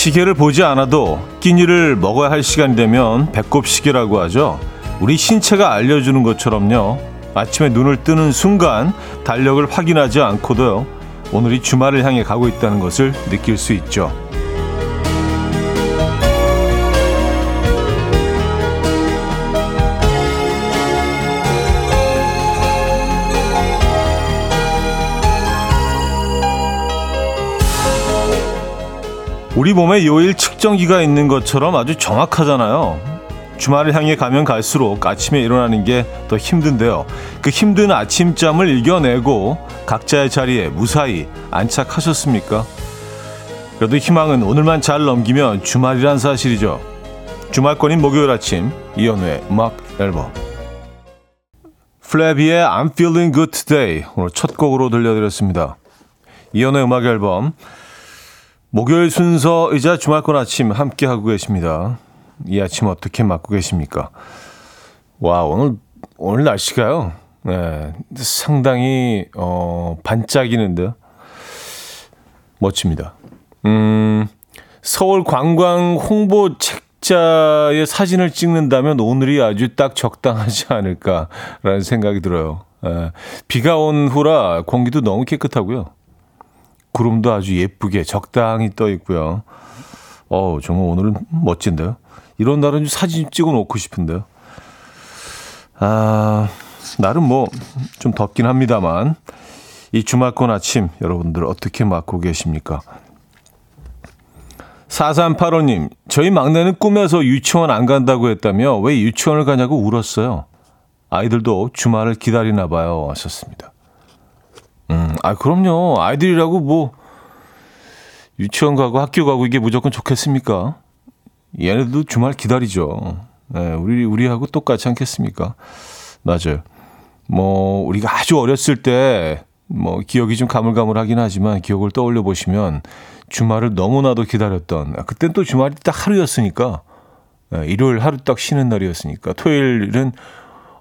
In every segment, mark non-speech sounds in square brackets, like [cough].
시계를 보지 않아도 끼니를 먹어야 할 시간이 되면 배꼽 시계라고 하죠. 우리 신체가 알려주는 것처럼요. 아침에 눈을 뜨는 순간 달력을 확인하지 않고도요. 오늘이 주말을 향해 가고 있다는 것을 느낄 수 있죠. 우리 몸에 요일 측정기가 있는 것처럼 아주 정확하잖아요. 주말을 향해 가면 갈수록 아침에 일어나는 게 더 힘든데요. 그 힘든 아침잠을 이겨내고 각자의 자리에 무사히 안착하셨습니까? 그래도 희망은 오늘만 잘 넘기면 주말이란 사실이죠. 주말권인 목요일 아침 이연우의 음악 앨범 플래비의 I'm Feeling Good Today 오늘 첫 곡으로 들려드렸습니다. 이연우의 음악 앨범 목요일 순서이자 주말권 아침 함께하고 계십니다. 이 아침 어떻게 맞고 계십니까? 와, 오늘, 오늘 날씨가요. 네, 상당히, 어, 반짝이는데 멋집니다. 음, 서울 관광 홍보 책자의 사진을 찍는다면 오늘이 아주 딱 적당하지 않을까라는 생각이 들어요. 예, 비가 온 후라 공기도 너무 깨끗하고요. 구름도 아주 예쁘게 적당히 떠 있고요. 어 정말 오늘은 멋진데요. 이런 날은 사진 찍어 놓고 싶은데요. 아, 날은 뭐 좀 덥긴 합니다만 이 주말권 아침 여러분들 어떻게 맞고 계십니까? 4385님, 저희 막내는 꿈에서 유치원 안 간다고 했다며 왜 유치원을 가냐고 울었어요. 아이들도 주말을 기다리나 봐요. 하셨습니다. 음, 아, 그럼요. 아이들이라고 뭐, 유치원 가고 학교 가고 이게 무조건 좋겠습니까? 얘네들도 주말 기다리죠. 네, 우리, 우리하고 똑같지 않겠습니까? 맞아요. 뭐, 우리가 아주 어렸을 때, 뭐, 기억이 좀 가물가물하긴 하지만, 기억을 떠올려 보시면, 주말을 너무나도 기다렸던, 아, 그땐 또 주말이 딱 하루였으니까, 네, 일요일 하루 딱 쉬는 날이었으니까, 토요일은,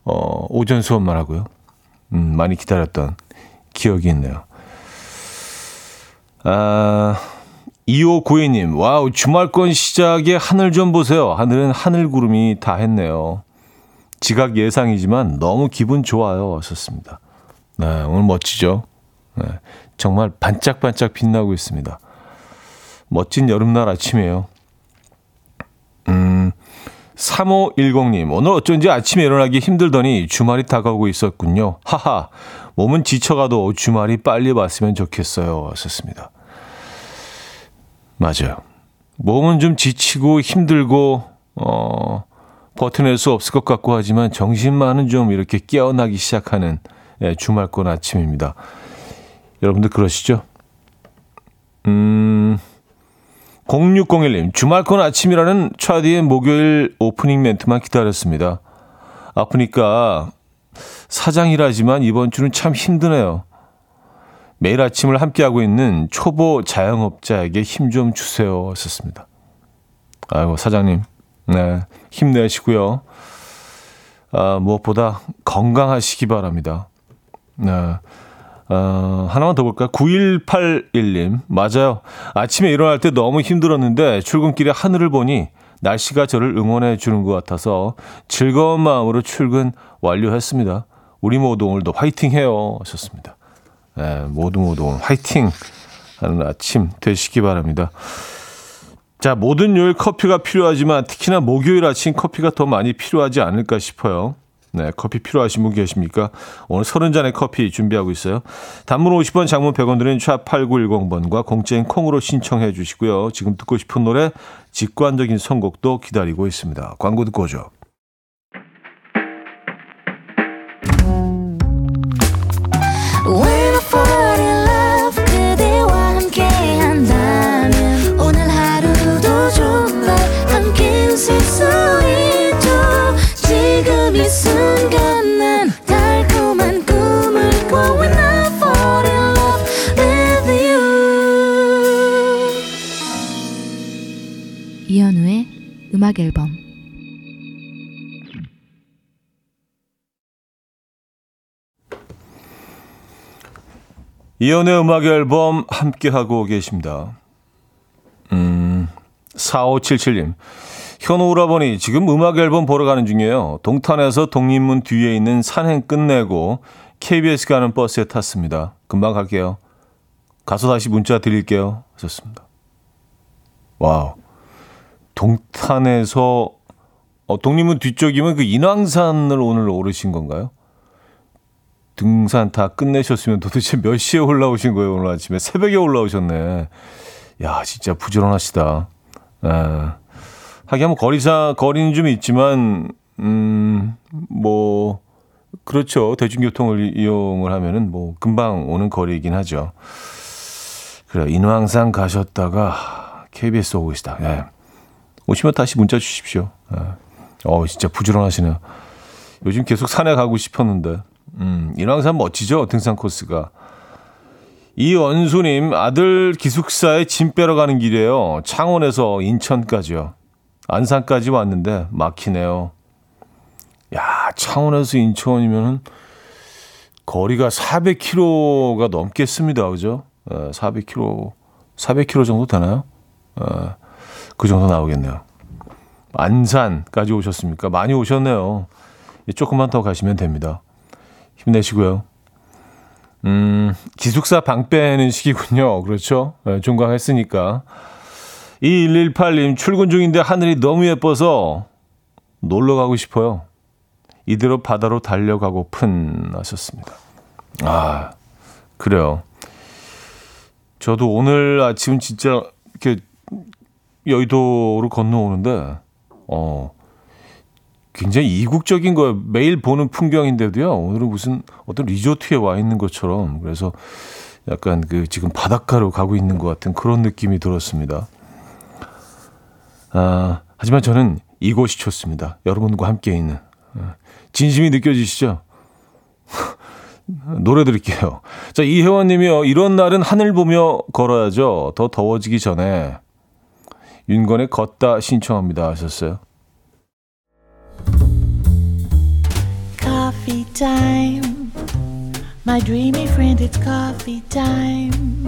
어, 오전 수업만 하고요. 음, 많이 기다렸던 기억이 있네요. 아, 2592님, wow, 주말권 시작에 하늘 좀 보세요. 하늘은 하늘 구름이 다 했네요. 지각 예상이지만 너무 기분 좋아요. 하셨습니다. 네, 오늘 멋지죠? 네, 정말 반짝반짝 빛나고 있습니다. 멋진 여름날 아침이에요. 음, 3510님, 오늘 어쩐지 아침에 일어나기 힘들더니 주말이 다가오고 있었군요. 하하, 몸은 지쳐가도 주말이 빨리 왔으면 좋겠어요. 하셨습니다. 맞아요. 몸은 좀 지치고 힘들고, 어, 버텨낼 수 없을 것 같고 하지만 정신만은 좀 이렇게 깨어나기 시작하는 예, 주말권 아침입니다. 여러분들 그러시죠? 음, 0601님, 주말권 아침이라는 차디의 목요일 오프닝 멘트만 기다렸습니다. 아프니까 사장이라지만 이번 주는 참 힘드네요. 매일 아침을 함께하고 있는 초보 자영업자에게 힘 좀 주세요. 하셨습니다. 아이고, 사장님. 네. 힘내시고요. 아, 무엇보다 건강하시기 바랍니다. 네. 어, 하나만 더 볼까요? 9181님. 맞아요. 아침에 일어날 때 너무 힘들었는데 출근길에 하늘을 보니 날씨가 저를 응원해 주는 것 같아서 즐거운 마음으로 출근 완료했습니다. 우리 모두 오늘도 화이팅 해요. 하셨습니다. 네, 모두 모두 오늘 화이팅 하는 아침 되시기 바랍니다. 자, 모든 요일 커피가 필요하지만 특히나 목요일 아침 커피가 더 많이 필요하지 않을까 싶어요. 네, 커피 필요하신 분 계십니까? 오늘 서른 잔의 커피 준비하고 있어요. 단문 50원, 장문 100원 드는 샵 8910번과 공짜인 콩으로 신청해 주시고요. 지금 듣고 싶은 노래 직관적인 선곡도 기다리고 있습니다. 광고 듣고 오죠. 음악 앨범 이연의 음악 앨범 함께 하고 계십니다. 음, 4577님. 현우 오라버니 지금 음악 앨범 보러 가는 중이에요. 동탄에서 독립문 뒤에 있는 산행 끝내고 KBS 가는 버스에 탔습니다. 금방 갈게요. 가서 다시 문자 드릴게요. 하셨습니다. Wow. 동탄에서 어, 독립문 뒤쪽이면 그 인왕산을 오늘 오르신 건가요? 등산 다 끝내셨으면 도대체 몇 시에 올라오신 거예요, 오늘 아침에? 새벽에 올라오셨네. 야, 진짜 부지런하시다. 아, 하긴 뭐 거리사, 거리는 좀 있지만, 음, 뭐, 그렇죠. 대중교통을 이용을 하면은 뭐, 금방 오는 거리이긴 하죠. 그래, 인왕산 가셨다가 KBS 오고 계시다. 예. 오시면 다시 문자 주십시오. 예. 어, 진짜 부지런하시네요. 요즘 계속 산에 가고 싶었는데. 음, 인왕산 멋지죠? 등산 코스가. 이원수님, 아들 기숙사에 짐 빼러 가는 길이에요. 창원에서 인천까지요. 안산까지 왔는데 막히네요. 야, 창원에서 인천이면은 거리가 400km가 넘겠습니다. 그죠? 400km, 400km 정도 되나요? 그 정도 나오겠네요. 안산까지 오셨습니까? 많이 오셨네요. 조금만 더 가시면 됩니다. 힘내시고요. 음, 기숙사 방 빼는 시기군요. 그렇죠? 네, 종강했으니까. 2118님, 출근 중인데 하늘이 너무 예뻐서 놀러 가고 싶어요. 이대로 바다로 달려가고픈 하셨습니다. 아, 그래요. 저도 오늘 아침 진짜 이렇게 여의도로 건너오는데, 어, 굉장히 이국적인 거예요. 매일 보는 풍경인데도요. 오늘은 무슨 어떤 리조트에 와 있는 것처럼 그래서 약간 그 지금 바닷가로 가고 있는 것 같은 그런 느낌이 들었습니다. 아, 하지만 저는 이곳이 좋습니다. 여러분과 함께 있는 아, 진심이 느껴지시죠? [laughs] 노래 드릴게요. 자, 이혜원 님이요. 이런 날은 하늘 보며 걸어야죠. 더 더워지기 전에. 윤건의 걷다 신청합니다 하셨어요. Coffee time. My dreamy friend, it's coffee time.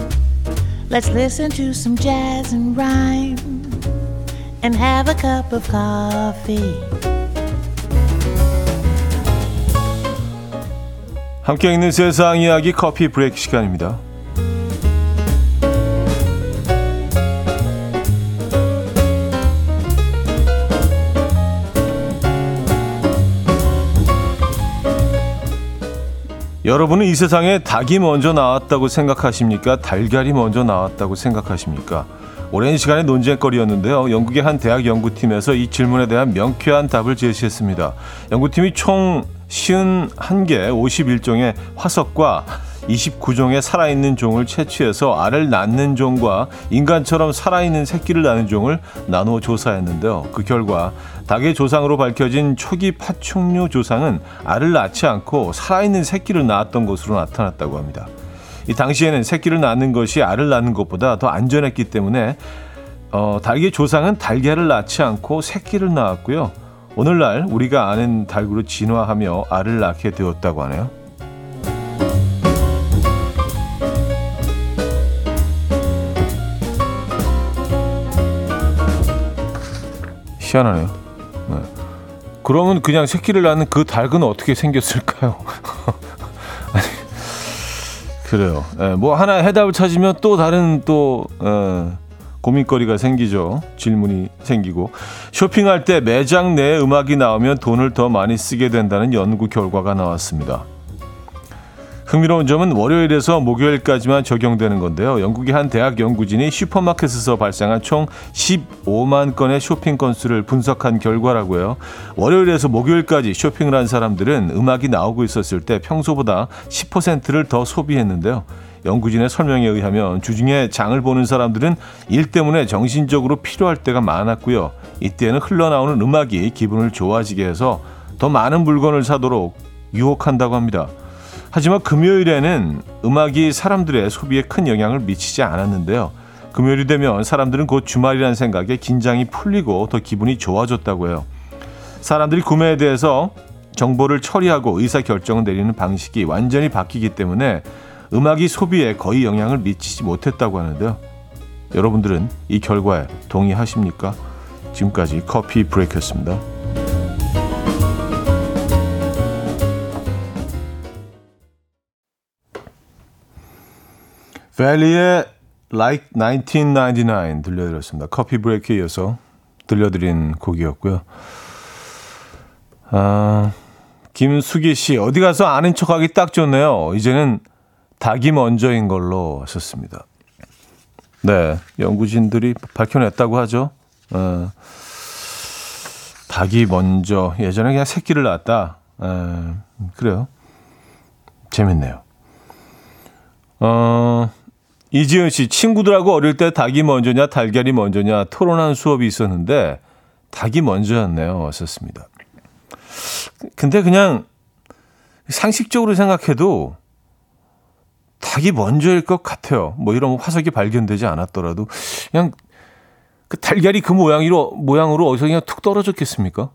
Let's listen to some jazz and rhyme and have a cup of coffee. 함께 있는 세상 이야기 커피 브레이크 시간입니다. 여러분은 이 세상에 닭이 먼저 나왔다고 생각하십니까? 달걀이 먼저 나왔다고 생각하십니까? 오랜 시간의 논쟁거리였는데요. 영국의 한 대학 연구팀에서 이 질문에 대한 명쾌한 답을 제시했습니다. 연구팀이 총 51개 51종의 화석과 29종의 살아있는 종을 채취해서 알을 낳는 종과 인간처럼 살아있는 새끼를 낳는 종을 나누어 조사했는데요. 그 결과 닭의 조상으로 밝혀진 초기 파충류 조상은 알을 낳지 않고 살아있는 새끼를 낳았던 것으로 나타났다고 합니다. 이 당시에는 새끼를 낳는 것이 알을 낳는 것보다 더 안전했기 때문에 어, 닭의 조상은 달걀을 낳지 않고 새끼를 낳았고요. 오늘날 우리가 아는 닭으로 진화하며 알을 낳게 되었다고 하네요. 희한하네요. 네. 그러면 그냥 새끼를 낳는 그 닭은 어떻게 생겼을까요? [laughs] 아니, 그래요. 네, 뭐 하나 해답을 찾으면 또 다른 또 에, 고민거리가 생기죠. 질문이 생기고 쇼핑할 때 매장 내 음악이 나오면 돈을 더 많이 쓰게 된다는 연구 결과가 나왔습니다. 흥미로운 점은 월요일에서 목요일까지만 적용되는 건데요. 영국의 한 대학 연구진이 슈퍼마켓에서 발생한 총 15만 건의 쇼핑 건수를 분석한 결과라고요. 월요일에서 목요일까지 쇼핑을 한 사람들은 음악이 나오고 있었을 때 평소보다 10%를 더 소비했는데요. 연구진의 설명에 의하면 주중에 장을 보는 사람들은 일 때문에 정신적으로 필요할 때가 많았고요. 이때는 흘러나오는 음악이 기분을 좋아지게 해서 더 많은 물건을 사도록 유혹한다고 합니다. 하지만 금요일에는 음악이 사람들의 소비에 큰 영향을 미치지 않았는데요. 금요일이 되면 사람들은 곧 주말이라는 생각에 긴장이 풀리고 더 기분이 좋아졌다고 해요. 사람들이 구매에 대해서 정보를 처리하고 의사 결정을 내리는 방식이 완전히 바뀌기 때문에 음악이 소비에 거의 영향을 미치지 못했다고 하는데요. 여러분들은 이 결과에 동의하십니까? 지금까지 커피 브레이크였습니다. 벨리의 Like 1999 들려드렸습니다. 커피 브레이크에 이어서 들려드린 곡이었고요. 아, 김수기 씨, 어디 가서 아는 척하기 딱 좋네요. 이제는 닭이 먼저인 걸로 하셨습니다. 네, 연구진들이 밝혀냈다고 하죠. 어, 닭이 먼저 예전에 그냥 새끼를 낳았다. 에, 그래요. 재밌네요. 어, 이지은 씨, 친구들하고 어릴 때 닭이 먼저냐, 달걀이 먼저냐 토론한 수업이 있었는데, 닭이 먼저였네요. 왔었습니다. 근데 그냥 상식적으로 생각해도 닭이 먼저일 것 같아요. 뭐 이런 화석이 발견되지 않았더라도 그냥 그 달걀이 그 모양으로 모양으로 어디서 그냥 툭 떨어졌겠습니까?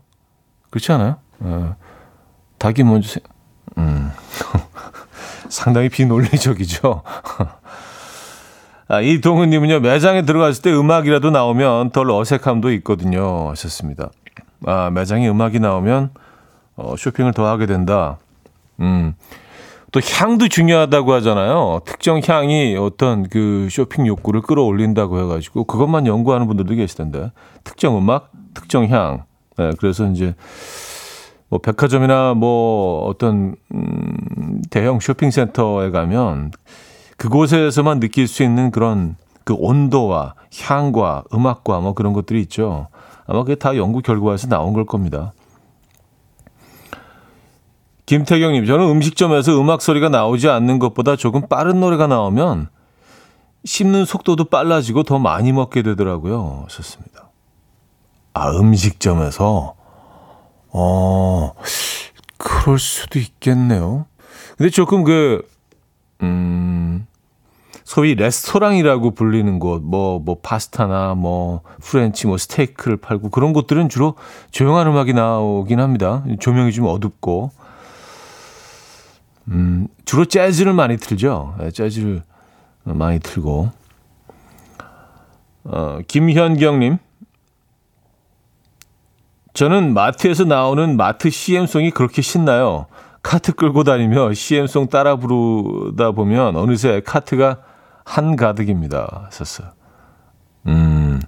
그렇지 않아요? 어, 닭이 먼저 음. [laughs] 상당히 비논리적이죠. [laughs] 아, 이동훈님은요, 매장에 들어갔을 때 음악이라도 나오면 덜 어색함도 있거든요. 하셨습니다. 아, 매장에 음악이 나오면, 어, 쇼핑을 더 하게 된다. 음. 또 향도 중요하다고 하잖아요. 특정 향이 어떤 그 쇼핑 욕구를 끌어올린다고 해가지고 그것만 연구하는 분들도 계시던데. 특정 음악, 특정 향. 네, 그래서 이제 뭐 백화점이나 뭐 어떤 음, 대형 쇼핑센터에 가면 그곳에서만 느낄 수 있는 그런 그 온도와 향과 음악과 뭐 그런 것들이 있죠. 아마 그게 다 연구 결과에서 나온 걸 겁니다. 김태경님, 저는 음식점에서 음악 소리가 나오지 않는 것보다 조금 빠른 노래가 나오면 씹는 속도도 빨라지고 더 많이 먹게 되더라고요. 좋습니다. 아, 음식점에서? 어, 그럴 수도 있겠네요. 근데 조금 그, 음, 소위 레스토랑이라고 불리는 곳, 뭐, 뭐, 파스타나 뭐, 프렌치, 뭐, 스테이크를 팔고 그런 곳들은 주로 조용한 음악이 나오긴 합니다. 조명이 좀 어둡고. 음, 주로 재즈를 많이 틀죠. 네, 재즈를 많이 틀고. 어, 김현경님. 저는 마트에서 나오는 마트 CM송이 그렇게 신나요. 카트 끌고 다니며 CM송 따라 부르다 보면 어느새 카트가 한가득입니다. 썼어요. 음,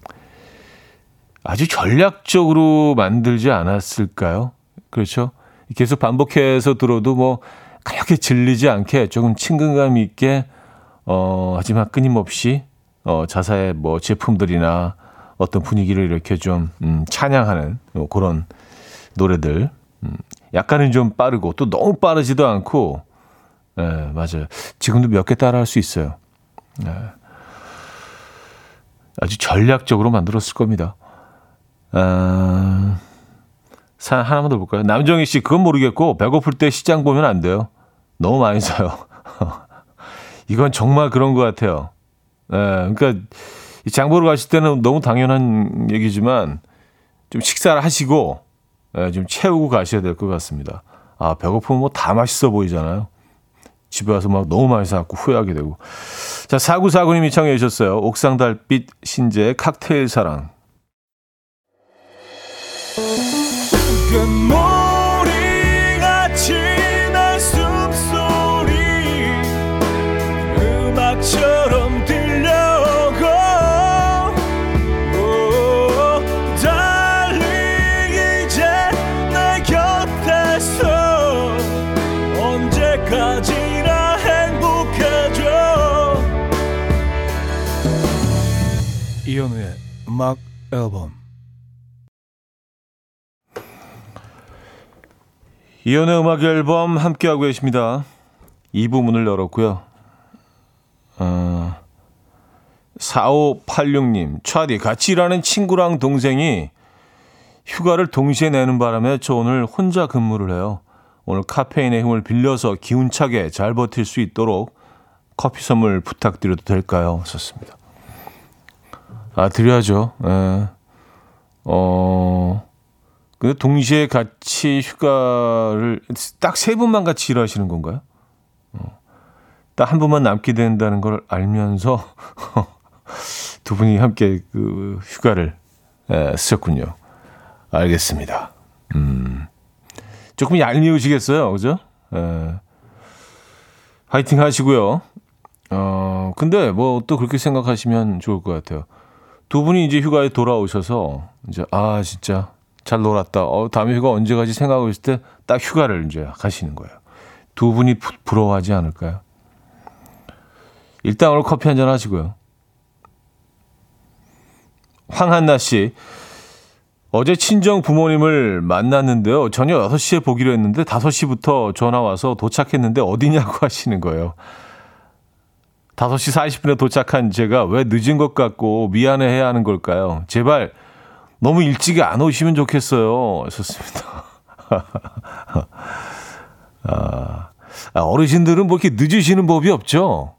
아주 전략적으로 만들지 않았을까요? 그렇죠? 계속 반복해서 들어도 뭐, 그렇게 질리지 않게 조금 친근감 있게, 어, 하지만 끊임없이, 어, 자사의 뭐 제품들이나 어떤 분위기를 이렇게 좀, 음, 찬양하는 뭐 그런 노래들. 음, 약간은 좀 빠르고 또 너무 빠르지도 않고, 예, 네, 맞아요. 지금도 몇 개 따라 할 수 있어요. 네. 아주 전략적으로 만들었을 겁니다. 아, 사 하나만 더 볼까요? 남정희 씨, 그건 모르겠고, 배고플 때 시장 보면 안 돼요. 너무 많이 사요. [laughs] 이건 정말 그런 것 같아요. 예, 그러니까, 장 보러 가실 때는 너무 당연한 얘기지만, 좀 식사를 하시고, 예, 좀 채우고 가셔야 될 것 같습니다. 아, 배고프면 뭐 다 맛있어 보이잖아요. 집에 와서 막 너무 많이 사갖고 후회하게 되고. 자, 사구사구님이 청해 주셨어요. 옥상 달빛 신재 칵테일 사랑. 음악 앨범 이현우의 음악 앨범 함께하고 계십니다. 이 부문을 열었고요. 어, 4586님, 차디, 같이 일하는 친구랑 동생이 휴가를 동시에 내는 바람에 저 오늘 혼자 근무를 해요. 오늘 카페인의 힘을 빌려서 기운차게 잘 버틸 수 있도록 커피 선물 부탁드려도 될까요? 썼습니다. 아, 드려야죠. 예. 어, 근데 동시에 같이 휴가를 딱 세 분만 같이 일하시는 건가요? 어, 딱 한 분만 남게 된다는 걸 알면서 [laughs] 두 분이 함께 그 휴가를 에, 쓰셨군요. 알겠습니다. 음, 조금 얄미우시겠어요, 그죠? 에, 화이팅 하시고요. 어, 근데 뭐 또 그렇게 생각하시면 좋을 것 같아요. 두 분이 이제 휴가에 돌아오셔서 이제 아 진짜 잘 놀았다. 어, 다음에 휴가 언제 가지 생각하고 있을 때 딱 휴가를 이제 가시는 거예요. 두 분이 부, 부러워하지 않을까요? 일단 오늘 커피 한 잔 하시고요. 황한나 씨. 어제 친정 부모님을 만났는데요. 저녁 6시에 보기로 했는데 5시부터 전화 와서 도착했는데 어디냐고 하시는 거예요. 5시 40분에 도착한 제가 왜 늦은 것 같고 미안해 해야 하는 걸까요? 제발 너무 일찍 안 오시면 좋겠어요. 하셨습니다. [laughs] 아, 어르신들은 뭐 이렇게 늦으시는 법이 없죠.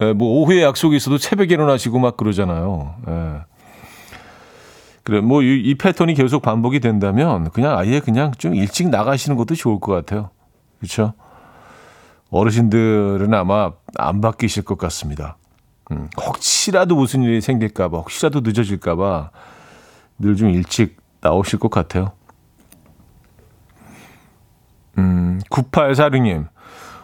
예, 뭐 오후에 약속이 있어도 새벽에 일어나시고 막 그러잖아요. 예. 그래, 뭐, 이, 이 패턴이 계속 반복이 된다면, 그냥 아예 그냥 좀 일찍 나가시는 것도 좋을 것 같아요. 그렇죠? 어르신들은 아마 안 바뀌실 것 같습니다. 음, 혹시라도 무슨 일이 생길까봐, 혹시라도 늦어질까봐 늘 좀 일찍 나오실 것 같아요. 음, 9846님.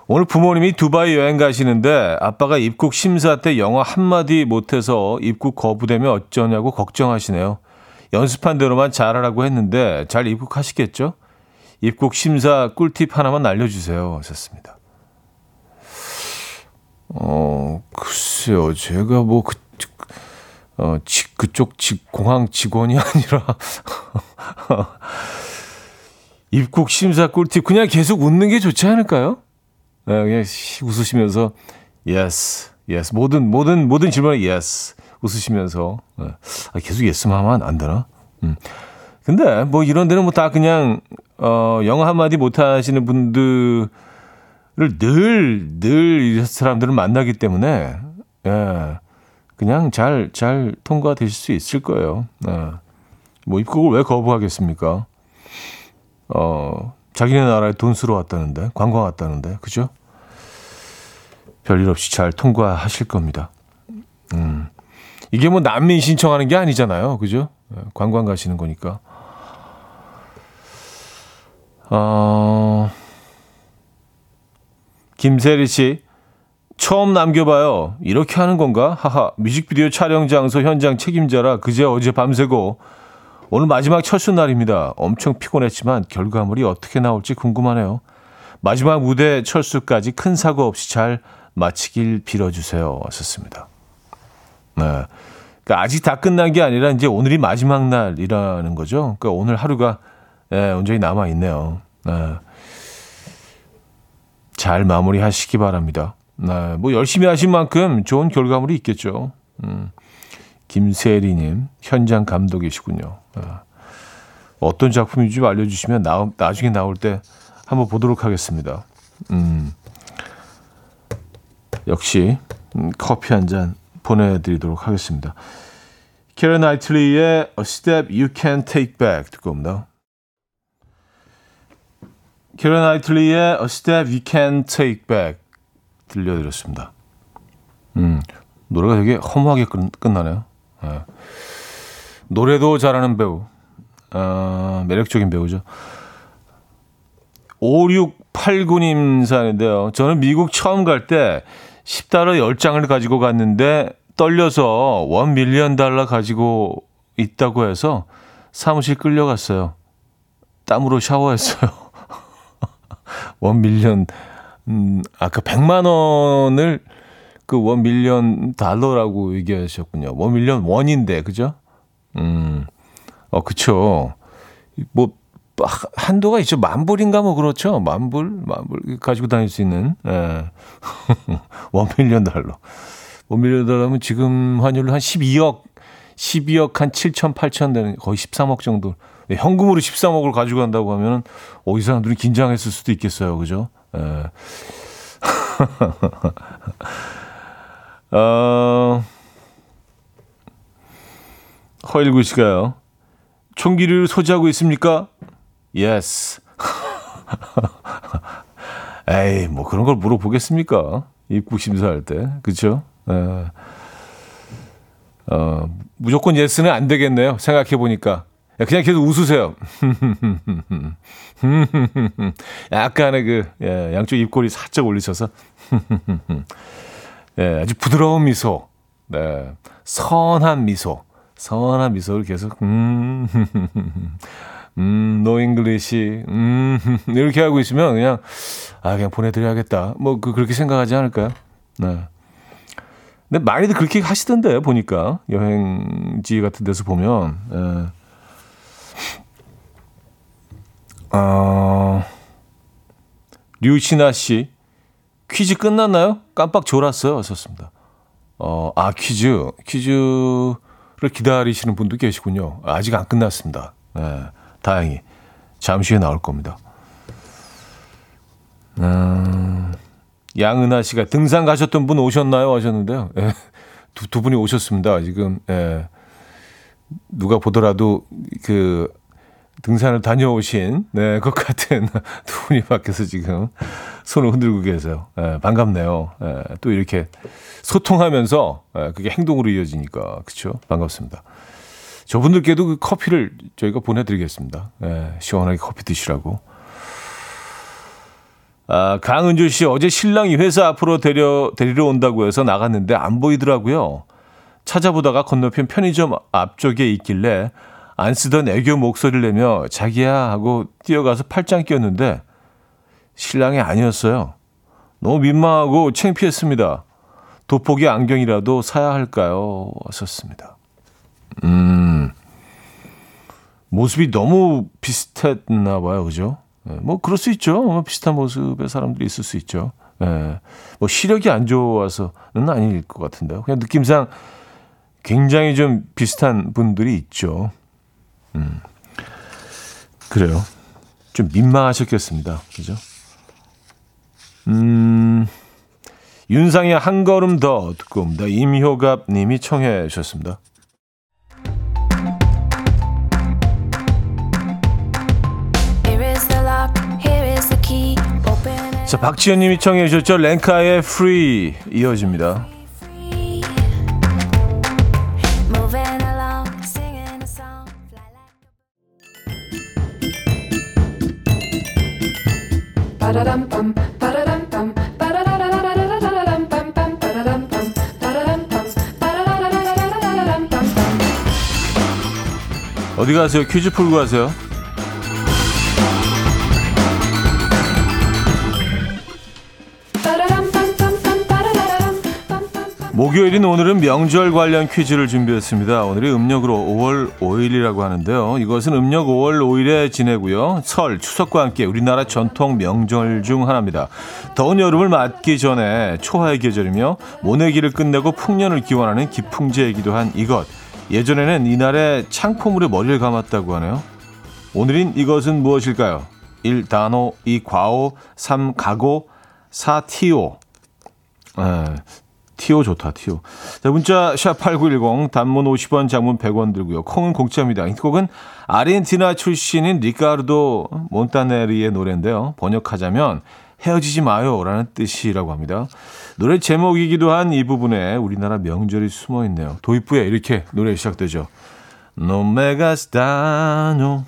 오늘 부모님이 두바이 여행 가시는데 아빠가 입국 심사 때 영어 한마디 못해서 입국 거부되면 어쩌냐고 걱정하시네요. 연습한 대로만 잘하라고 했는데 잘 입국하시겠죠? 입국 심사 꿀팁 하나만 알려주세요. 하셨습니다. 어, 글쎄요. 제가 뭐, 그, 어, 지, 그쪽 지, 공항 직원이 [laughs] 아니라, 입국 심사 꿀팁. 그냥 계속 웃는 게 좋지 않을까요? 네, 그냥 웃으시면서, yes, yes. 모든, 모든, 모든 질문에 yes. 웃으시면서 네. 아, 계속 예스만 하면 안 되나? 음. 근데 뭐 이런 데는 뭐 다 그냥 어 영어 한마디 못 하시는 분들 을늘늘 사람들을 만나기 때문에 예. 그냥 잘잘 통과되실 수 있을 거예요. 예. 뭐 입국을 왜 거부하겠습니까? 어 자기네 나라에 돈 쓰러 왔다는데 관광 왔다는데 그죠? 별일 없이 잘 통과하실 겁니다. 음. 이게 뭐 난민 신청하는 게 아니잖아요. 그죠? 예, 관광 가시는 거니까. 어, 김세리 씨, 처음 남겨봐요. 이렇게 하는 건가? 하하, 뮤직비디오 촬영 장소 현장 책임자라 그제 어제 밤새고 오늘 마지막 철수 날입니다. 엄청 피곤했지만 결과물이 어떻게 나올지 궁금하네요. 마지막 무대 철수까지 큰 사고 없이 잘 마치길 빌어주세요. 왔었습니다. 네. 그러니까 아직 다 끝난 게 아니라 이제 오늘이 마지막 날이라는 거죠. 그러니까 오늘 하루가 예, 온전히 남아 있네요. 네. 잘 마무리하시기 바랍니다. 네. 뭐 열심히 하신 만큼 좋은 결과물이 있겠죠. 음. 김세리님 현장 감독이시군요. 네. 어떤 작품인지 좀 알려주시면 나, 나중에 나올 때 한번 보도록 하겠습니다. 음. 역시 음, 커피 한 잔 보내드리도록 하겠습니다. 캐런 나이틀리의 A Step You Can Take Back 듣고 옵니다. 캐런 나이틀리의 A Step You Can Take Back 들려드렸습니다. 음, 노래가 되게 허무하게 끝, 나네요 네. 노래도 잘하는 배우, 어, 매력적인 배우죠. 5689님 사연인데요. 저는 미국 처음 갈 때 10달러 10장을 가지고 갔는데 떨려서 one million dollar 가지고 있다고 해서 사무실 끌려갔어요. 땀으로 샤워했어요. one million, 음, 아까 100만 원을 그 one million dollar라고 얘기하셨군요. one million 원인데, 그죠? 음, 어, 그쵸. 뭐, 한도가 있죠. 만불인가 뭐 그렇죠. 만불, 만불 가지고 다닐 수 있는, 예. [laughs] 원 밀리언 달러. 5밀리언 달러면 지금 환율로 한 12억, 12억 한 7천, 8천 되는 거의 13억 정도. 네, 현금으로 13억을 가지고 간다고 하면 어, 이 사람들이 긴장했을 수도 있겠어요. 그죠? 예. [laughs] 어, 허일구 씨가요. 총기를 소지하고 있습니까? Yes. [laughs] 에이, 뭐 그런 걸 물어보겠습니까? 입국 심사할 때. 그렇죠? 예. 어, 무조건 예스는 안 되겠네요. 생각해 보니까. 그냥 계속 웃으세요. [laughs] 약간의 그, 예, 양쪽 입꼬리 살짝 올리셔서. [laughs] 예, 아주 부드러운 미소. 네. 선한 미소. 선한 미소를 계속, 음, [laughs] 음, no English, 음, 이렇게 하고 있으면 그냥, 아, 그냥 보내드려야겠다. 뭐, 그, 그렇게 생각하지 않을까요? 네. 근데 많이들 그렇게 하시던데, 보니까. 여행지 같은 데서 보면. 예. 어, 류신아 씨. 퀴즈 끝났나요? 깜빡 졸았어요. 하셨습니다. 어, 아, 퀴즈. 퀴즈를 기다리시는 분도 계시군요. 아직 안 끝났습니다. 네, 다행히. 잠시 후에 나올 겁니다. 음, 양은하 씨가 등산 가셨던 분 오셨나요? 하셨는데요. 네, 두, 두 분이 오셨습니다. 지금, 예. 누가 보더라도 그 등산을 다녀오신 네, 것 같은 [laughs] 두 분이 밖에서 지금 손을 흔들고 계세요. 예, 반갑네요. 예, 또 이렇게 소통하면서 예, 그게 행동으로 이어지니까 그렇죠. 반갑습니다. 저분들께도 그 커피를 저희가 보내드리겠습니다. 예, 시원하게 커피 드시라고. 아, 강은주 씨 어제 신랑이 회사 앞으로 데려 데리러 온다고 해서 나갔는데 안 보이더라고요. 찾아보다가 건너편 편의점 앞쪽에 있길래 안 쓰던 애교 목소리를 내며 자기야 하고 뛰어가서 팔짱 끼웠는데 신랑이 아니었어요. 너무 민망하고 창피했습니다. 돋보기 안경이라도 사야 할까요? 왔었습니다. 음, 모습이 너무 비슷했나 봐요. 그죠? 네, 뭐, 그럴 수 있죠. 뭐 비슷한 모습의 사람들이 있을 수 있죠. 네, 뭐, 시력이 안 좋아서는 아닐 것 같은데요. 그냥 느낌상 굉장히 좀 비슷한 분들이 있죠. 음. 그래요. 좀 민망하셨겠습니다. 그죠? 음, 윤상의 한 걸음 더 듣고 옵니다. 임효갑 님이 청해 주셨습니다. 자, 박지현 님이 청해 주셨죠. 랭카의 Free 이어집니다. 어디 가세요? 퀴즈 풀고 가세요. 목요일인 오늘은 명절 관련 퀴즈를 준비했습니다. 오늘이 음력으로 5월 5일이라고 하는데요. 이것은 음력 5월 5일에 지내고요. 설, 추석과 함께 우리나라 전통 명절 중 하나입니다. 더운 여름을 맞기 전에 초하의 계절이며 모내기를 끝내고 풍년을 기원하는 기풍제이기도 한 이것. 예전에는 이날에 창포물에 머리를 감았다고 하네요. 오늘인 이것은 무엇일까요? 1. 단호 2. 과오 3. 가고 4. 티오 에, 티오 좋다, 티오. 자, 문자 샵8910 단문 50원, 장문 100원 들고요. 콩은 공짜입니다. 이 곡은 아르헨티나 출신인 리카르도 몬타네리의 노래인데요. 번역하자면 헤어지지 마요라는 뜻이라고 합니다. 노래 제목이기도 한 이 부분에 우리나라 명절이 숨어 있네요. 도입부에 이렇게 노래 시작되죠. No mega stano.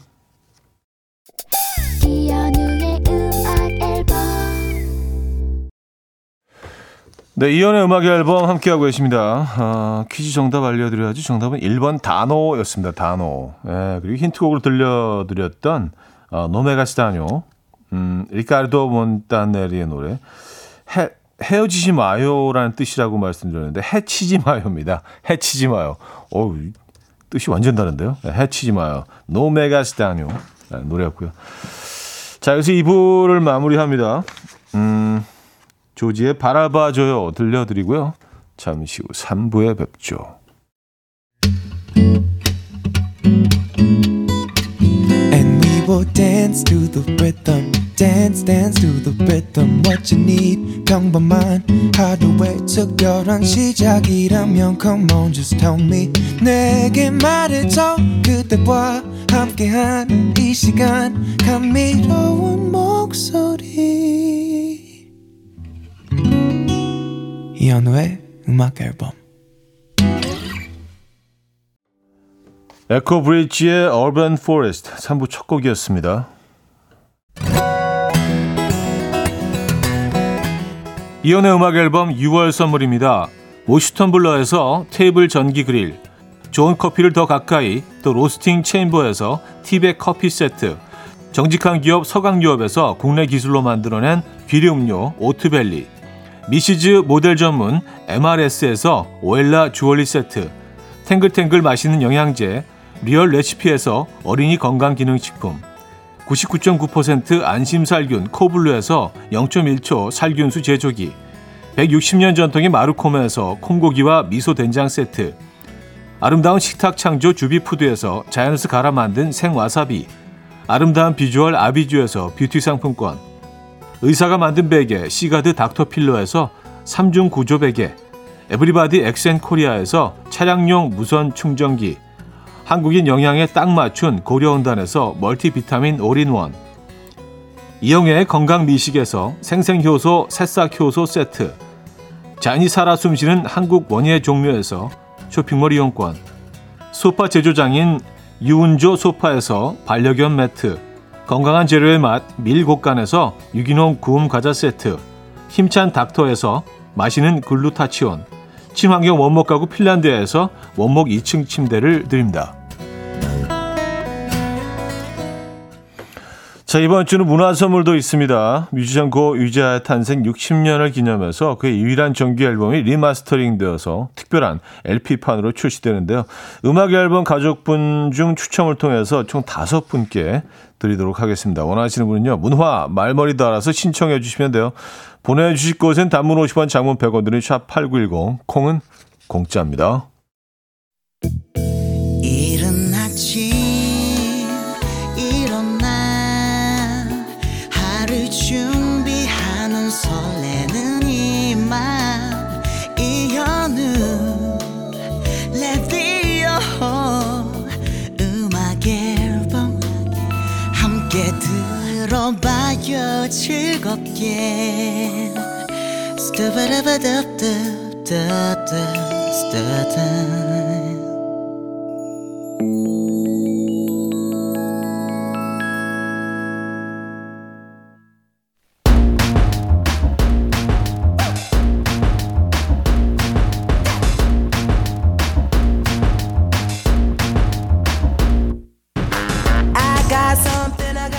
네, 이현우의 음악 앨범 함께하고 계십니다. 아, 퀴즈 정답 알려드려야지. 정답은 1번 단호였습니다. 단호. 예, 그리고 힌트곡으로 들려드렸던 어, No me hagas daño. 음, 리카르도 몬타네르의 노래. 해, 헤어지지 마요라는 뜻이라고 말씀드렸는데 해치지 마요입니다. 해치지 마요. 어 뜻이 완전 다른데요. 네, 해치지 마요. No me hagas daño 네, 노래였고요. 자, 여기서 2부를 마무리합니다. 음, 조지의 바라봐줘요 들려드리고요. 잠시 후 3부에 뵙죠. 시작이라면 come on just tell me 내게 말해줘 그대와 함께한 이 시간 감미로운 목소리 이현우의 음악 앨범 에코 브릿지의 Urban Forest 3부 첫 곡이었습니다. 이현우의 음악 앨범 6월 선물입니다. 모슈턴 블러에서 테이블 전기 그릴, 좋은 커피를 더 가까이, 또 로스팅 체임버에서 티백 커피 세트, 정직한 기업 서강유업에서 국내 기술로 만들어낸 귀리 음료 오트벨리, 미시즈 모델 전문 MRS에서 오엘라 주얼리 세트, 탱글탱글 맛있는 영양제, 리얼 레시피에서 어린이 건강기능식품, 99.9% 안심살균 코블루에서 0.1초 살균수 제조기 160년 전통의 마루코메에서 콩고기와 미소 된장 세트 아름다운 식탁 창조 주비푸드에서 자연에서 갈아 만든 생와사비 아름다운 비주얼 아비주에서 뷰티 상품권 의사가 만든 베개 시가드 닥터필러에서 3중 구조 베개 에브리바디 엑센코리아에서 차량용 무선 충전기 한국인 영양에 딱 맞춘 고려은단에서 멀티비타민 올인원 이영애의 건강 미식에서 생생효소 새싹효소 세트 자연이 살아 숨쉬는 한국 원예 종묘에서 쇼핑몰 이용권 소파 제조장인 유운조 소파에서 반려견 매트 건강한 재료의 맛 밀곡간에서 유기농 구움 과자 세트 힘찬 닥터에서 마시는 글루타치온 친환경 원목 가구 핀란드에서 원목 2층 침대를 드립니다. 자, 이번 주는 문화 선물도 있습니다. 뮤지션 고 유재하의 탄생 60년을 기념해서 그의 유일한 정규 앨범이 리마스터링 되어서 특별한 LP판으로 출시되는데요. 음악 앨범 가족분 중 추첨을 통해서 총 다섯 분께 드리도록 하겠습니다. 원하시는 분은요. 문화 말머리 달아서 신청해 주시면 돼요. 보내 주실 곳은 단문 50원, 장문 100원 드는 샵8910, 콩은 공짜입니다. 들어봐요 즐겁게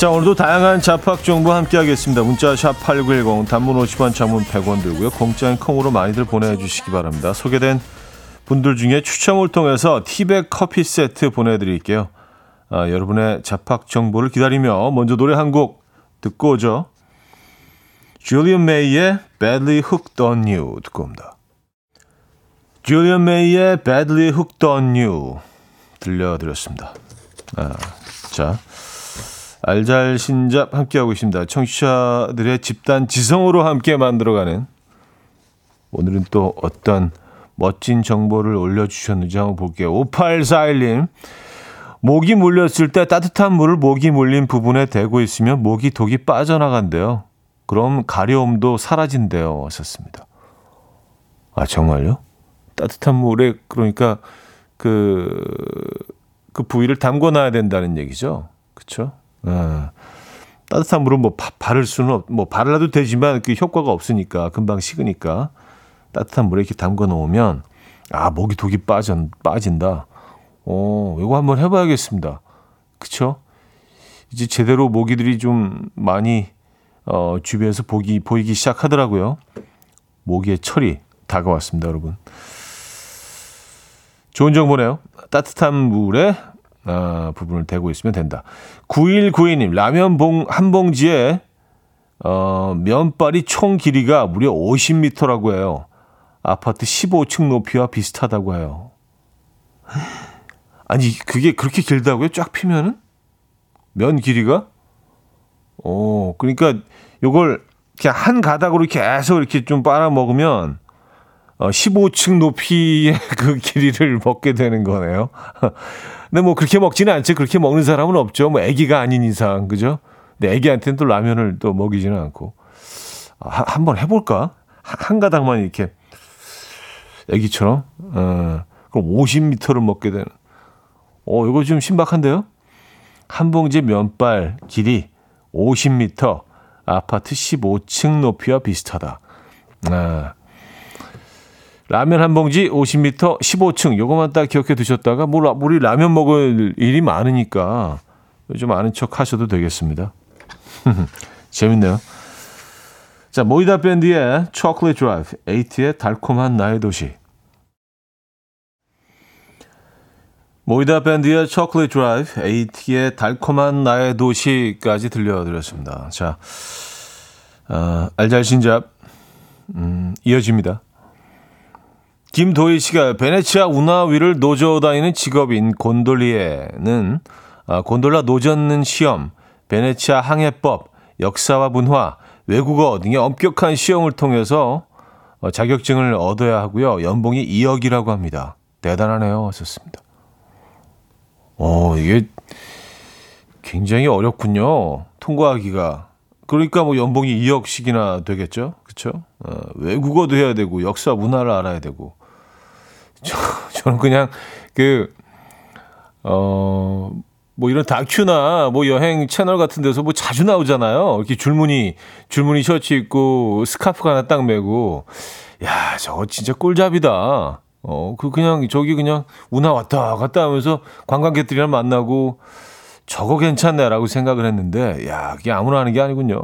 자, 오늘도 다양한 잡학 정보 함께 하겠습니다. 문자 샵 8910 단문 50원, 장문 100원 들고요. 공짜인 콩으로 많이들 보내주시기 바랍니다. 소개된 분들 중에 추첨을 통해서 티백 커피 세트 보내드릴게요. 아, 여러분의 잡학 정보를 기다리며 먼저 노래 한 곡 듣고 오죠. 줄리언 메이의 Badly Hooked on You 듣고 옵니다. 줄리언 메이의 Badly Hooked on You 들려드렸습니다. 아, 자. 알잘신잡 함께하고 있습니다. 청취자들의 집단 지성으로 함께 만들어가는 오늘은 또 어떤 멋진 정보를 올려주셨는지 한번 볼게요. 5841님. 모기 물렸을 때 따뜻한 물을 모기 물린 부분에 대고 있으면 모기 독이 빠져나간대요. 그럼 가려움도 사라진대요. 하셨습니다. 아, 정말요? 따뜻한 물에, 그러니까 그, 그 부위를 담궈 놔야 된다는 얘기죠. 그쵸? 어, 따뜻한 물은 뭐 바, 바를 수는 없, 뭐 바르라도 되지만 그 효과가 없으니까 금방 식으니까 따뜻한 물에 이렇게 담궈 놓으면 아 모기 독이 빠져 빠진다. 어 이거 한번 해봐야겠습니다. 그쵸? 이제 제대로 모기들이 좀 많이 어, 주변에서 보기 보이기 시작하더라고요. 모기의 철이 다가왔습니다, 여러분. 좋은 정보네요. 따뜻한 물에 아, 부분을 대고 있으면 된다. 9192님, 라면 봉, 한 봉지에, 어, 면발이 총 길이가 무려 50m라고 해요. 아파트 15층 높이와 비슷하다고 해요. 아니, 그게 그렇게 길다고요? 쫙 피면은? 면 길이가? 오, 그러니까 요걸 그냥 한 가닥으로 계속 이렇게 좀 빨아 먹으면 어, 15층 높이의 [laughs] 그 길이를 먹게 되는 거네요. [laughs] 근데 뭐 그렇게 먹지는 않지. 그렇게 먹는 사람은 없죠. 뭐 아기가 아닌 이상, 그죠? 근데 아기한테는 또 라면을 또 먹이지는 않고. 아, 한번 해볼까? 한 가닥만 이렇게 아기처럼. 어, 그럼 50m를 먹게 되는. 어, 이거 좀 신박한데요? 한 봉지 면발 길이 50m, 아파트 15층 높이와 비슷하다. 아. 라면 한 봉지 50m, 15층. 요것만 딱 기억해 두셨다가, 뭐, 우리 라면 먹을 일이 많으니까 좀 아는 척 하셔도 되겠습니다. [laughs] 재밌네요. 자, 모이다 밴드의 초콜릿 드라이브, 에이티의 달콤한 나의 도시. 모이다 밴드의 초콜릿 드라이브, 에이티의 달콤한 나의 도시까지 들려드렸습니다. 자, 어, 알잘신잡, 음, 이어집니다. 김도희 씨가 베네치아 운하 위를 노 저어 다니는 직업인 곤돌리에는 아, 곤돌라 노젓는 시험, 베네치아 항해법, 역사와 문화, 외국어 등의 엄격한 시험을 통해서 어, 자격증을 얻어야 하고요. 연봉이 2억이라고 합니다. 대단하네요. 하셨습니다. 어, 이게 굉장히 어렵군요. 통과하기가. 그러니까 뭐 연봉이 2억씩이나 되겠죠. 그렇죠? 어, 외국어도 해야 되고 역사 문화를 알아야 되고. 저, 저는 그냥 그 어, 뭐 이런 다큐나 뭐 여행 채널 같은 데서 뭐 자주 나오잖아요. 이렇게 줄무늬, 줄무늬 셔츠 입고 스카프 하나 딱 메고. 야, 저거 진짜 꿀잡이다. 어, 그 그냥 저기 그냥 운하 왔다 갔다 하면서 관광객들이랑 만나고 저거 괜찮네라고 생각을 했는데 야, 그게 아무나 하는 게 아니군요.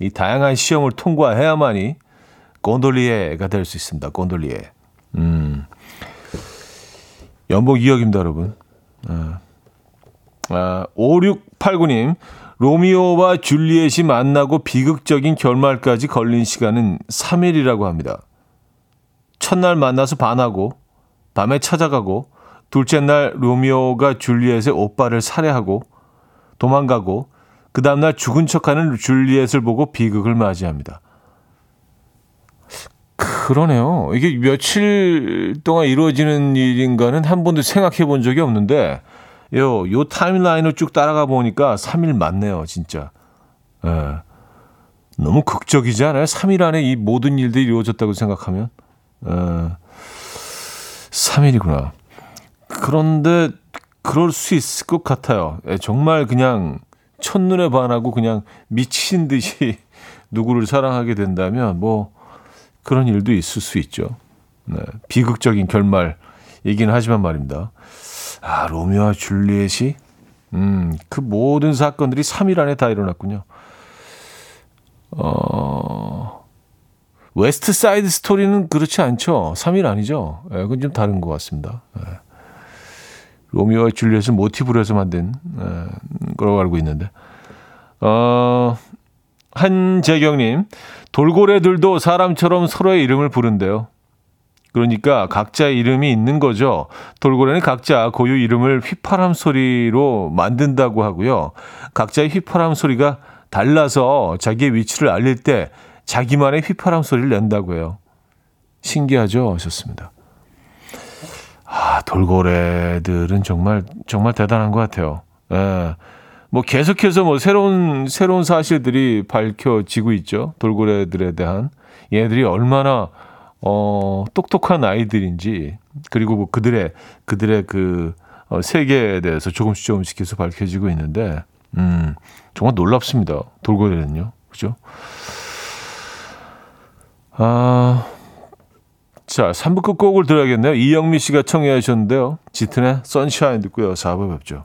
이 다양한 시험을 통과해야만이 곤돌리에가 될 수 있습니다. 곤돌리에. 음. 연봉 2억입니다, 여러분. 아, 아, 5689님. 로미오와 줄리엣이 만나고 비극적인 결말까지 걸린 시간은 3일이라고 합니다. 첫날 만나서 반하고 밤에 찾아가고 둘째 날 로미오가 줄리엣의 오빠를 살해하고 도망가고 그 다음날 죽은 척하는 줄리엣을 보고 비극을 맞이합니다. 그러네요. 이게 며칠 동안 이루어지는 일인가는 한 번도 생각해 본 적이 없는데 요, 요 타임라인을 쭉 따라가 보니까 3일 맞네요, 진짜. 예. 너무 극적이지 않아요? 3일 안에 이 모든 일들이 이루어졌다고 생각하면. 어, 3일이구나. 그런데 그럴 수 있을 것 같아요. 예, 정말 그냥 첫눈에 반하고 그냥 미친 듯이 [laughs] 누구를 사랑하게 된다면 뭐 그런 일도 있을 수 있죠. 네, 비극적인 결말이긴 하지만 말입니다. 아, 로미오와 줄리엣이 음, 그 모든 사건들이 3일 안에 다 일어났군요. 어, 웨스트 사이드 스토리는 그렇지 않죠. 3일 아니죠. 예, 그건 좀 다른 것 같습니다. 예. 로미오와 줄리엣을 모티브로 해서 만든 예, 거라고 알고 있는데. 어, 한재경님, 돌고래들도 사람처럼 서로의 이름을 부른대요. 그러니까 각자의 이름이 있는 거죠. 돌고래는 각자 고유 이름을 휘파람 소리로 만든다고 하고요. 각자의 휘파람 소리가 달라서 자기의 위치를 알릴 때 자기만의 휘파람 소리를 낸다고 해요. 신기하죠? 하셨습니다. 아, 돌고래들은 정말, 정말 대단한 것 같아요. 예. 뭐 계속해서 뭐 새로운, 새로운 사실들이 밝혀지고 있죠. 돌고래들에 대한. 얘들이 얼마나, 어, 똑똑한 아이들인지, 그리고 뭐 그들의, 그들의 그, 어, 세계에 대해서 조금씩 조금씩 계속 밝혀지고 있는데, 음, 정말 놀랍습니다. 돌고래는요. 그죠? 아, 자, 3부 끝곡을 들어야겠네요. 이영미 씨가 청해 주셨는데요. 짙은의 선샤인 듣고요. 4부 뵙죠.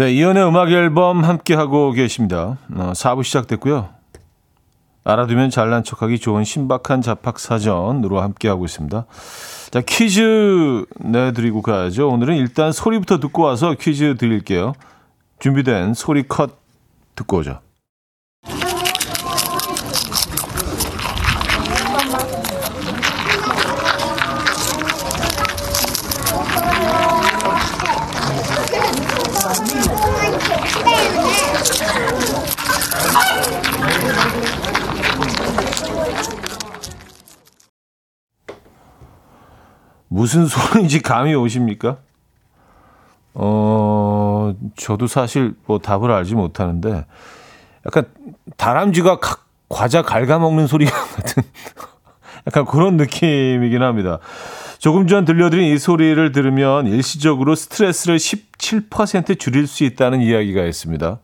네, 이연의 음악 앨범 함께 하고 계십니다. 어, 4부 시작됐고요. 알아두면 잘난 척하기 좋은 신박한 잡학 사전으로 함께 하고 있습니다. 자, 퀴즈 내드리고 가야죠. 오늘은 일단 소리부터 듣고 와서 퀴즈 드릴게요. 준비된 소리 컷 듣고 오죠. 무슨 소리인지 감이 오십니까? 어, 저도 사실 뭐 답을 알지 못하는데 약간 다람쥐가 가, 과자 갉아먹는 소리 [laughs] 같은 약간 그런 느낌이긴 합니다. 조금 전 들려드린 이 소리를 들으면 일시적으로 스트레스를 17% 줄일 수 있다는 이야기가 있습니다.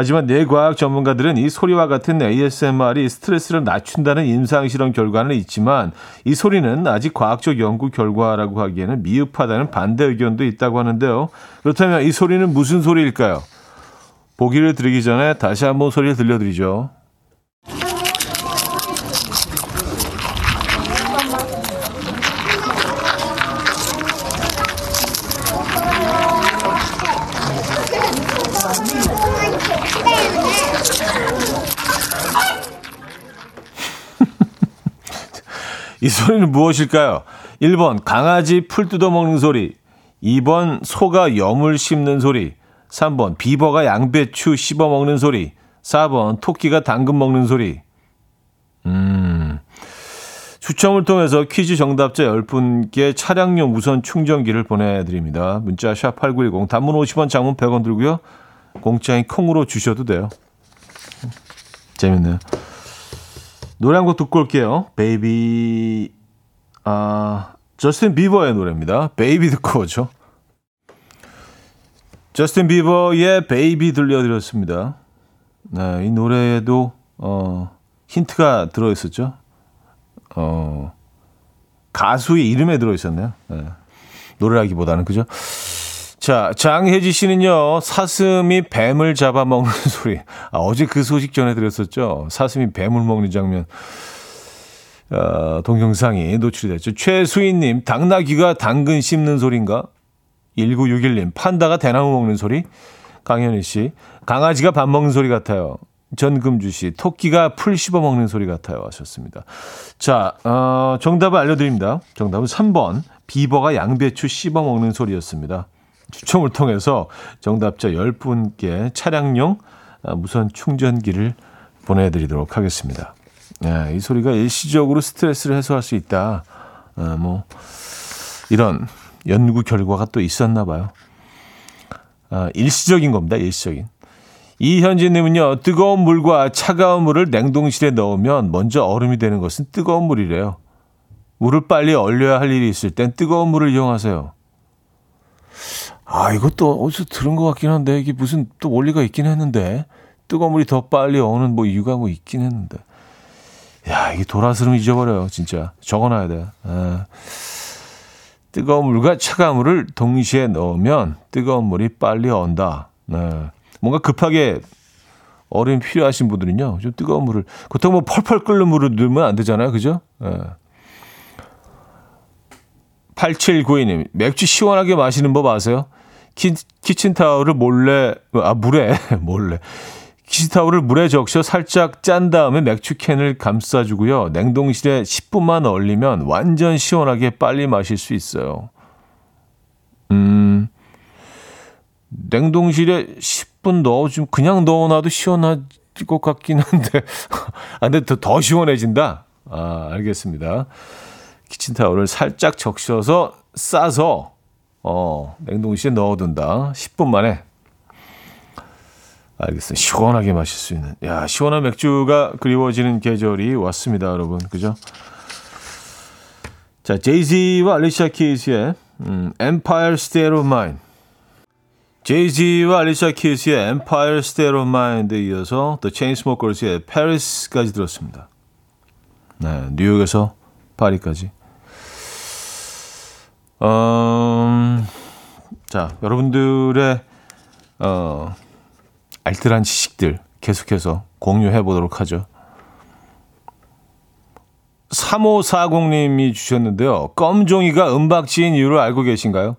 하지만 뇌과학 전문가들은 이 소리와 같은 ASMR이 스트레스를 낮춘다는 임상실험 결과는 있지만 이 소리는 아직 과학적 연구 결과라고 하기에는 미흡하다는 반대 의견도 있다고 하는데요. 그렇다면 이 소리는 무슨 소리일까요? 보기를 드리기 전에 다시 한번 소리를 들려드리죠. 이 소리는 무엇일까요? 1번 강아지 풀 뜯어먹는 소리 2번 소가 염을 씹는 소리 3번 비버가 양배추 씹어먹는 소리 4번 토끼가 당근 먹는 소리 음... 추첨을 통해서 퀴즈 정답자 10분께 차량용 무선 충전기를 보내드립니다. 문자 샵 8910 단문 50원 장문 100원 들고요. 공짜인 콩으로 주셔도 돼요. 재밌네요. 노래 한 곡 듣고 올게요. 베이비, 아, 저스틴 비버의 노래입니다. 베이비 듣고 오죠. 저스틴 비버의 베이비 들려드렸습니다. 네, 이 노래에도, 어, 힌트가 들어 있었죠. 어, 가수의 이름에 들어 있었네요. 네. 노래라기보다는, 그죠? 자, 장혜지 씨는요, 사슴이 뱀을 잡아먹는 [laughs] 소리. 아, 어제 그 소식 전해드렸었죠. 사슴이 뱀을 먹는 장면. 어, 동영상이 노출이 됐죠. 최수인님, 당나귀가 당근 씹는 소리인가? 1961님, 판다가 대나무 먹는 소리? 강현희 씨, 강아지가 밥 먹는 소리 같아요. 전금주 씨, 토끼가 풀 씹어 먹는 소리 같아요. 하셨습니다. 자, 어, 정답을 알려드립니다. 정답은 3번. 비버가 양배추 씹어 먹는 소리였습니다. 추첨을 통해서 정답자 10분께 차량용 아, 무선 충전기를 보내드리도록 하겠습니다. 야, 이 소리가 일시적으로 스트레스를 해소할 수 있다. 아, 뭐 이런 연구 결과가 또 있었나 봐요. 아, 일시적인 겁니다. 일시적인. 이현진님은요, 뜨거운 물과 차가운 물을 냉동실에 넣으면 먼저 얼음이 되는 것은 뜨거운 물이래요. 물을 빨리 얼려야 할 일이 있을 땐 뜨거운 물을 이용하세요. 아, 이것도 어디서 들은 것 같긴 한데, 이게 무슨 또 원리가 있긴 했는데, 뜨거운 물이 더 빨리 어는 뭐 이유가 뭐 있긴 했는데. 야, 이게 돌아서름 잊어버려요, 진짜. 적어놔야 돼. 아. 뜨거운 물과 차가운 물을 동시에 넣으면 뜨거운 물이 빨리 언다. 네. 뭔가 급하게 얼음이 필요하신 분들은요, 좀 뜨거운 물을, 그렇다고 뭐 펄펄 끓는 물을 넣으면 안 되잖아요, 그죠? 네. 8792님, 맥주 시원하게 마시는 법 아세요? 키, 키친타올을 몰래, 아, 물에, [laughs] 몰래. 키친타올을 물에 적셔 살짝 짠 다음에 맥주캔을 감싸주고요. 냉동실에 10분만 얼리면 완전 시원하게 빨리 마실 수 있어요. 음, 냉동실에 10분 넣어주면 그냥 넣어놔도 시원할 것 같긴 한데, [laughs] 아, 근데 더, 더 시원해진다? 아, 알겠습니다. 키친타올을 살짝 적셔서 싸서 어, 냉동실에 넣어둔다. 10분 만에. 알겠어요. 시원하게 마실 수 있는. 야, 시원한 맥주가 그리워지는 계절이 왔습니다, 여러분. 그죠? 자, 제이지와 알리샤 키스의 음, Empire State of Mind. 제이지와 알리샤 키스의 Empire State of Mind에 이어서 The Chainsmokers의 Paris까지 들었습니다. 네, 뉴욕에서 파리까지. 음, 자, 여러분들의 어, 알뜰한 지식들 계속해서 공유해 보도록 하죠. 3540님이 주셨는데요. 껌종이가 은박지인 이유를 알고 계신가요?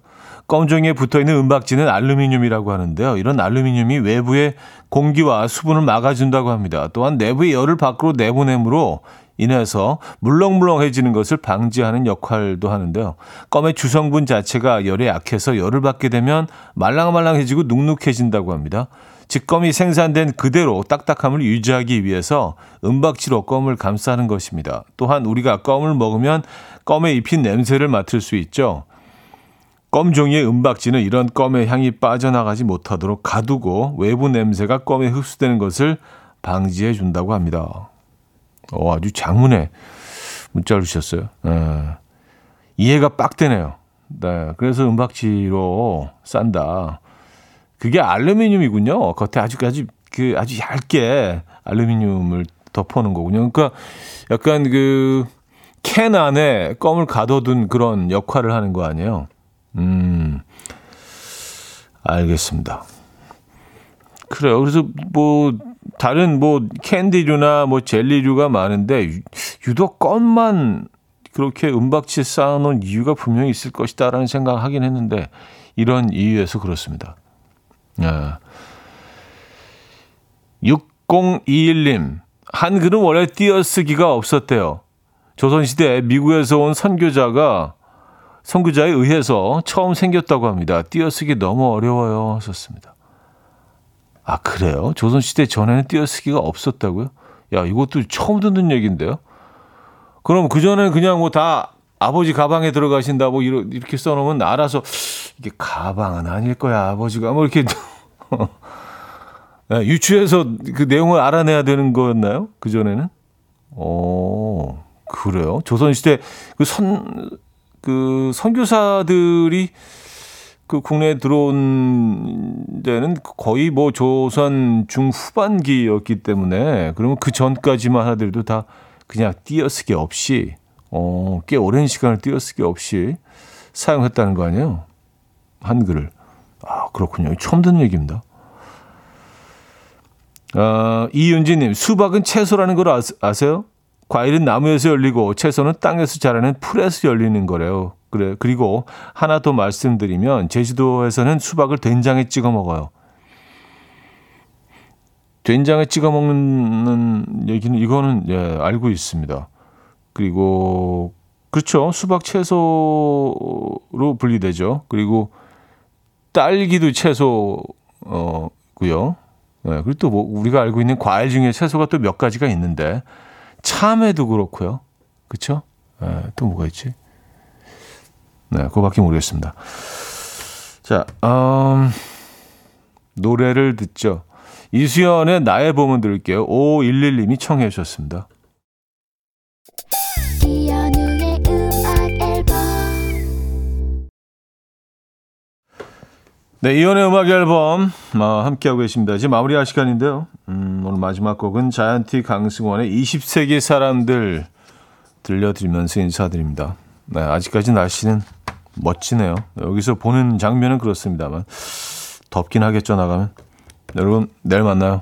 껌종이에 붙어 있는 은박지는 알루미늄이라고 하는데요. 이런 알루미늄이 외부의 공기와 수분을 막아준다고 합니다. 또한 내부의 열을 밖으로 내보내므로 인해서 물렁물렁해지는 것을 방지하는 역할도 하는데요. 껌의 주성분 자체가 열에 약해서 열을 받게 되면 말랑말랑해지고 눅눅해진다고 합니다. 즉 껌이 생산된 그대로 딱딱함을 유지하기 위해서 은박지로 껌을 감싸는 것입니다. 또한 우리가 껌을 먹으면 껌에 입힌 냄새를 맡을 수 있죠. 껌 종이의 은박지는 이런 껌의 향이 빠져나가지 못하도록 가두고 외부 냄새가 껌에 흡수되는 것을 방지해 준다고 합니다. 어, 아주 장문에 문자를 주셨어요. 예. 이해가 빡 되네요. 네. 그래서 은박지로 싼다. 그게 알루미늄이군요. 겉에 아주, 아주, 그, 아주 얇게 알루미늄을 덮어놓은 거군요. 그러니까 약간 그, 캔 안에 껌을 가둬둔 그런 역할을 하는 거 아니에요? 음, 알겠습니다. 그래요. 그래서 뭐 다른 뭐 캔디류나 뭐 젤리류가 많은데 유독 껌만 그렇게 은박지에 쌓아놓은 이유가 분명히 있을 것이다라는 생각을 하긴 했는데 이런 이유에서 그렇습니다. 아. 6021님 한글은 원래 띄어쓰기가 없었대요. 조선시대 미국에서 온 선교자가 선교자에 의해서 처음 생겼다고 합니다. 띄어쓰기 너무 어려워요. 하셨습니다. 아, 그래요? 조선시대 전에는 띄어쓰기가 없었다고요? 야, 이것도 처음 듣는 얘기인데요? 그럼 그전에 그냥 뭐 다 아버지 가방에 들어가신다 뭐 이렇게 써놓으면 알아서 이게 가방은 아닐 거야 아버지가 뭐 이렇게 네, [laughs] 유추해서 그 내용을 알아내야 되는 거였나요? 그 전에는? 어 그래요? 조선시대 그 선 그 선교사들이 그 국내에 들어온 데는 거의 뭐 조선 중후반기였기 때문에 그러면 그 전까지만 하더라도 다 그냥 띄어쓰기 없이 어, 꽤 오랜 시간을 띄어쓰기 없이 사용했다는 거 아니에요? 한글을. 아, 그렇군요. 처음 듣는 얘기입니다. 아, 이윤지님, 수박은 채소라는 걸 아세요? 과일은 나무에서 열리고 채소는 땅에서 자라는 풀에서 열리는 거래요. 그래. 그리고 하나 더 말씀드리면 제주도에서는 수박을 된장에 찍어 먹어요. 된장에 찍어 먹는 얘기는 이거는 예, 알고 있습니다. 그리고 그렇죠. 수박 채소로 분리되죠. 그리고 딸기도 채소어고요. 네, 그리고 또 뭐 우리가 알고 있는 과일 중에 채소가 또 몇 가지가 있는데 참외도 그렇고요. 그렇죠? 네, 또 뭐가 있지? 네, 그거밖에 모르겠습니다. 자, 음, 노래를 듣죠. 이수연의 나의 봄은 들을게요. 511님이 청해 주셨습니다. 네, 이연의 음악 앨범 어, 함께하고 계십니다. 이제 마무리할 시간인데요. 음, 오늘 마지막 곡은 자이언티 강승원의 20세기 사람들 들려드리면서 인사드립니다. 네, 아직까지 날씨는 멋지네요. 여기서 보는 장면은 그렇습니다만 덥긴 하겠죠 나가면. 여러분 내일 만나요.